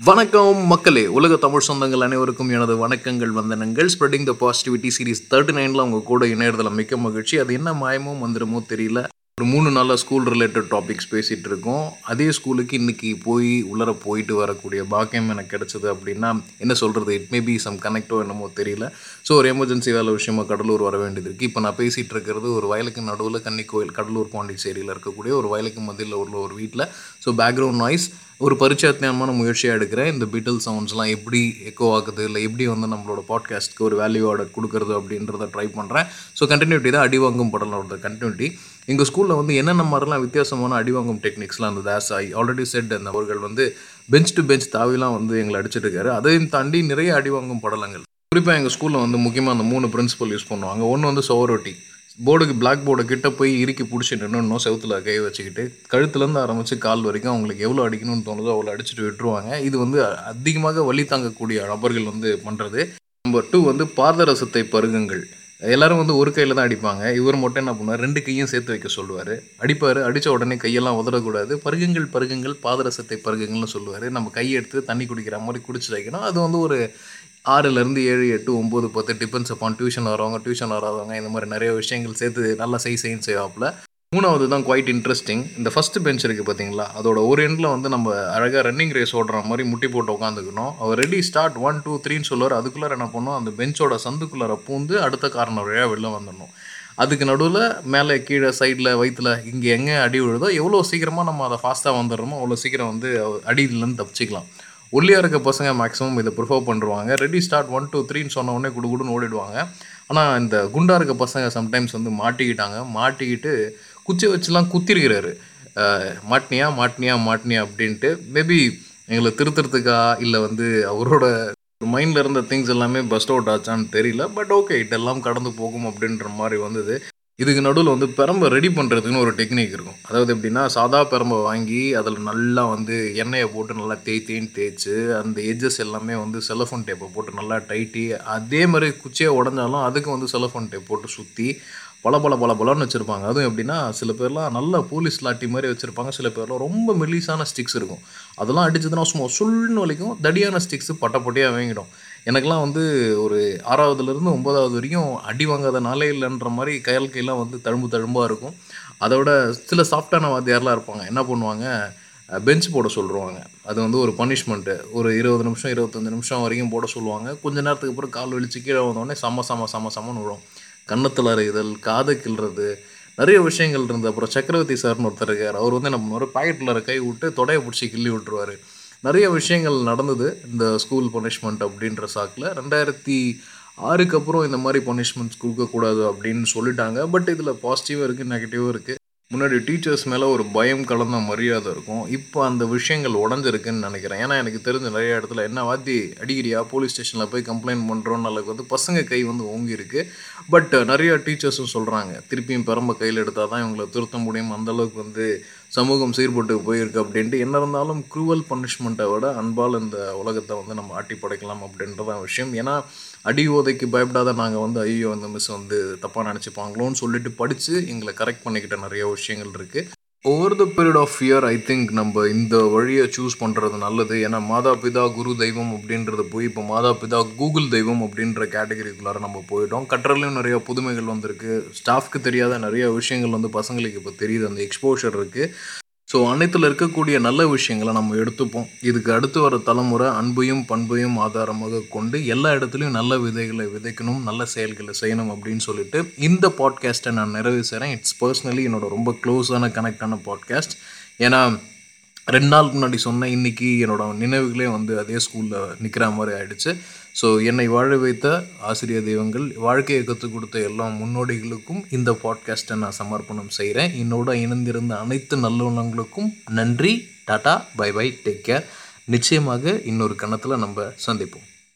வணக்கம் மக்களே உலக தமிழ் சொந்தங்கள் அனைவருக்கும் எனது வணக்கங்கள் வந்தனங்கள். Spreading the positivity series thirty நைனில் அவங்க கூட இணையறதுல மிக்க மகிழ்ச்சி. அது என்ன மாயமோ வந்துடுமோ தெரியல. ஒரு மூணு நாளாக ஸ்கூல் ரிலேட்டட் டாபிக்ஸ் பேசிகிட்டு இருக்கோம். அதே ஸ்கூலுக்கு இன்னைக்கு போய் உள்ளர போயிட்டு வரக்கூடிய பாக்கியம் எனக்கு கிடைச்சது அப்படின்னா என்ன சொல்கிறது இட் மே பி சம் கனெக்டோ என்னமோ தெரியல. ஸோ ஒரு எமர்ஜென்சி வேலை விஷயமா கடலூர் வர வேண்டியது இருக்குது இப்போ நான் பேசிகிட்டு இருக்கிறது ஒரு வயலுக்கு நடுவில் கன்னிக்கோயில் கடலூர் பாண்டிச்சேரியில் இருக்கக்கூடிய ஒரு வயலுக்கு மதியில் உள்ள ஒரு வீட்டில் ஸோ பேக்ரவுண்ட் நாய்ஸ் ஒரு பரிச்சயத்தியமான முயற்சியாக எடுக்கிறேன். இந்த பீட்டில் சவுண்ட்ஸ்லாம் எப்படி எக்கோ ஆகுது? இல்லை எப்படி வந்து நம்மளோட பாட்காஸ்ட்க்கு ஒரு வேல்யூ ஆர்டர் கொடுக்குறது அப்படின்றத ட்ரை பண்ணுறேன் ஸோ கண்டினியூட்டி தான் அடிவாங்கும் படலோட கண்டினியூட்டி எங்கள் ஸ்கூலில் வந்து என்னென்ன மாதிரிலாம் வித்தியாசமான அடிவாங்கும் டெக்னிக்ஸ்லாம் இருந்தது ஆஸ் ஐ ஆல்ரெடி செட் அந்த அவர்கள் வந்து பெஞ்ச் டு பெஞ்ச் தாவிலாம் வந்து எங்களை அடிச்சிட்டு இருக்காரு. அதையும் தாண்டி நிறைய அடிவாங்கும் படலங்கள். குறிப்பாக எங்கள் ஸ்கூலில் வந்து முக்கியமாக அந்த மூணு பிரின்சிபல் யூஸ் பண்ணுவாங்க. ஒன்று வந்து சோவரொட்டி போர்டுக்கு பிளாக் போர்டு கிட்ட போய் இறுக்கி பிடிச்சிட்டு நின்றுணும் செவத்தில் கை வச்சுக்கிட்டு. கழுத்துலேருந்து ஆரம்பித்து கால் வரைக்கும் அவங்களுக்கு எவ்வளோ அடிக்கணும்னு தோணுதோ அவ்வளோ அடிச்சுட்டு விட்டுருவாங்க. இது வந்து அதிகமாக வலி தாங்கக்கூடிய நபர்கள் வந்து பண்ணுறது நம்பர் டூ வந்து பாதரசத்தை பருகுங்கள். எல்லாரும் வந்து ஒரு கையில் தான் அடிப்பாங்க. இவர் மட்டும் என்ன பண்ணுவார்? ரெண்டு கையும் சேர்த்து வைக்க சொல்லுவார். அடிப்பார். அடித்த உடனே கையெல்லாம் உதறக்கூடாது. பருகுங்கள் பருகுங்கள் பாதரசத்தை பருகுங்கள்னு சொல்லுவார். நம்ம கையை எடுத்து தண்ணி குடிக்கிற மாதிரி குடிச்சு வைக்கணும். அது வந்து ஒரு ஆறுலேருந்து ஏழு எட்டு ஒம்பது பத்து டிபெண்ட்ஸ் அப்பான் டியூஷன் வரவங்க டியூஷன் வராதவங்க இந்த மாதிரி நிறைய விஷயங்கள் சேர்த்து நல்லா செய் செய்யும் செய்வாப்பில். மூணாவது தான் குவைட் இன்ட்ரெஸ்டிங் இந்த ஃபஸ்ட்டு பெஞ்ச் இருக்குது பார்த்தீங்களா? அதோட ஒரு எண்டில் வந்து நம்ம அழகாக ரன்னிங் ரேஸ் ஓடுற மாதிரி முட்டி போட்டு உட்காந்துக்கணும் அவர் ரெடி ஸ்டார்ட் ஒன் டூ த்ரீன்னு சொல்லுவார். அதுக்குள்ளே என்ன பண்ணோம்? அந்த பெஞ்சோட சந்துக்குள்ளார பூந்து அடுத்த காரணம் வழியாக வெளில வந்துடணும். அதுக்கு நடுவில் மேலே கீழே சைடில் வயிற்றுல இங்கே எங்கே அடி விழுதோ எவ்வளோ சீக்கிரமாக நம்ம அதை ஃபாஸ்ட்டாக வந்துடுறோமோ அவ்வளோ சீக்கிரம் வந்து அடியிலேருந்து தப்பிச்சிக்கலாம். ஒல்லியாக இருக்க பசங்க மேக்ஸிமம் இதை ப்ரிஃபர் பண்ணுவாங்க ரெடி ஸ்டார்ட் ஒன் டூ த்ரீன்னு சொன்ன உடனே குடு குடுன்னு ஓடிடுவாங்க. ஆனால் இந்த குண்டா இருக்க பசங்க சம்டைம்ஸ் வந்து மாட்டிக்கிட்டாங்க. மாட்டிக்கிட்டு குச்சி வச்சுலாம் குத்திருக்கிறாரு. மாட்டினியா மாட்டினியா மாட்டினியா அப்படின்ட்டு. மேபி எங்களை திருத்துறதுக்கா இல்லை வந்து அவரோட மைண்டில் இருந்த திங்ஸ் எல்லாமே பஸ்ட் அவுட் ஆச்சான்னு தெரியல. பட் ஓகே இதெல்லாம் கடந்து போகும் அப்படின்ற மாதிரி வந்தது. இதுக்கு நடுவில் வந்து பெரம்பை ரெடி பண்ணுறதுக்குன்னு ஒரு டெக்னிக் இருக்கும். அதாவது எப்படின்னா சாதா பெரம்பை வாங்கி அதில் நல்லா வந்து எண்ணெயை போட்டு நல்லா தேய் தேய்ன்னு தேய்ச்சி அந்த எஜ்ஜஸ் எல்லாமே வந்து செலஃபோன் டேப்பை போட்டு நல்லா டைட்டி அதே மாதிரி குச்சியை உடஞ்சாலும் அதுக்கு வந்து செலஃபோன் டேப் போட்டு சுற்றி பல பல பல பலன்னு வச்சுருப்பாங்க. அதுவும் எப்படின்னா சில பேர்லாம் நல்ல போலீஸ் லாட்டி மாதிரி வச்சுருப்பாங்க. சில பேர்லாம் ரொம்ப மெலிசான ஸ்டிக்ஸ் இருக்கும். அதெல்லாம் அடிச்சதுன்னா சும்மா சுள்னு வலிக்கும். தடியான ஸ்டிக்ஸு பட்டப்பட்டியாக வாங்கிடும். எனக்கெல்லாம் வந்து ஒரு ஆறாவதுலேருந்து ஒம்பதாவது வரைக்கும் அடி வாங்காத நாளே இல்லைன்ற மாதிரி கையால் கையெல்லாம் வந்து தழும்பு தழும்பாக இருக்கும். அதோட சில சாஃப்டான வாத்தியாரெலாம் இருப்பாங்க. என்ன பண்ணுவாங்க? பெஞ்ச் போட சொல்லுவாங்க. அது வந்து ஒரு பனிஷ்மெண்ட்டு. ஒரு இருபது நிமிஷம் இருபத்தஞ்சி நிமிஷம் வரைக்கும் போட சொல்லுவாங்க. கொஞ்ச நேரத்துக்கு அப்புறம் கால் வெளிச்சு கீழே வந்தோடனே செம்ம சம சம சமன்னு விழும் கன்னத்தில் அறையுதல் காதை கிள்றது நிறைய விஷயங்கள் இருந்தது. அப்புறம் சக்கரவர்த்தி சார்னு ஒருத்தர் இருக்கார். அவர் வந்து என்ன பண்ணுவார்? பாக்கெட்டில் கை விட்டு தொடையை பிடிச்சி கிள்ளி விட்டுருவார். நிறைய விஷயங்கள் நடந்தது இந்த ஸ்கூல் பனிஷ்மெண்ட் அப்படின்ற சாக்கில். ரெண்டாயிரத்தி ஆறுக்கு அப்புறம் இந்த மாதிரி பனிஷ்மெண்ட்ஸ் கொடுக்கக்கூடாது அப்படின்னு சொல்லிட்டாங்க. பட் இதில் பாசிட்டிவும் இருக்குது நெகட்டிவும் இருக்குது முன்னாடி டீச்சர்ஸ் மேலே ஒரு பயம் கலந்த மரியாதை இருக்கும். இப்போ அந்த விஷயங்கள் உடஞ்சிருக்குன்னு நினைக்கிறேன். ஏன்னா எனக்கு தெரிஞ்ச நிறைய இடத்துல என்ன வாத்தி அடிக்கிறியா? போலீஸ் ஸ்டேஷனில் போய் கம்ப்ளைண்ட் பண்ணுறோன்னு அளவுக்கு வந்து பசங்க கை வந்து ஓங்கியிருக்கு. பட் நிறைய டீச்சர்ஸும் சொல்கிறாங்க திருப்பியும் பெரம்ப கையில் எடுத்தால் தான் இவங்களை திருத்த முடியும். அந்தளவுக்கு வந்து சமூகம் சீர்பட்டு போயிருக்கு அப்படின்ட்டு என்ன இருந்தாலும் க்ரூவல் பனிஷ்மெண்ட்டை விட அன்பால் இந்த உலகத்தை வந்து நம்ம ஆட்டி படைக்கலாம் அப்படின்றதான் விஷயம். ஏன்னா அடி ஓதைக்கு பயப்படாத நாங்கள் வந்து ஐயோ இந்த மிஸ் வந்து தப்பாக நினச்சிப்பாங்களோன்னு சொல்லிட்டு படித்து எங்களை கரெக்ட் பண்ணிக்கிட்ட நிறைய விஷயங்கள் இருக்குது over the period of year I think நம்ம இந்த வழியை சூஸ் பண்ணுறது நல்லது. ஏன்னா மாதா பிதா குரு தெய்வம் அப்படின்றது போய் இப்போ மாதா பிதா கூகுள் தெய்வம் அப்படின்ற கேட்டகரிக்குள்ளார நம்ம போயிட்டோம். கட்டுறதுலையும் நிறைய புதுமைகள் வந்திருக்கு. ஸ்டாஃப்க்கு தெரியாத நிறைய விஷயங்கள் வந்து பசங்களுக்கு இப்போ தெரியுது. அந்த எக்ஸ்போஷர் இருக்குது ஸோ அனைத்தில் இருக்கக்கூடிய நல்ல விஷயங்களை நம்ம எடுத்துப்போம். இதுக்கு அடுத்து வர தலைமுறை அன்பையும் பண்பையும் ஆதாரமாக கொண்டு எல்லா இடத்துலையும் நல்ல விதைகளை விதைக்கணும் நல்ல செயல்களை செய்யணும் அப்படின்னு சொல்லிட்டு இந்த பாட்காஸ்ட்டை நான் நிறைவு செய்கிறேன் இட்ஸ் பர்சனலி என்னோட ரொம்ப க்ளோஸான கனெக்டான பாட்காஸ்ட் ஏன்னா ரெண்டு நாளுக்கு முன்னாடி சொன்ன இன்னைக்கு என்னோட நினைவுகளே வந்து அதே ஸ்கூலில் நிற்கிற மாதிரி ஆயிடுச்சு. ஸோ என்னை வாழ வைத்த ஆசிரியர் தெய்வங்கள் வாழ்க்கையை கற்றுக் கொடுத்த எல்லா முன்னோடிகளுக்கும் இந்த பாட்காஸ்ட்டை நான் சமர்ப்பணம் செய்கிறேன் என்னோட இணைந்திருந்த அனைத்து நல்லுணங்களுக்கும் நன்றி. Tata bye bye take care. நிச்சயமாக இன்னொரு கணத்தில் நம்ம சந்திப்போம்.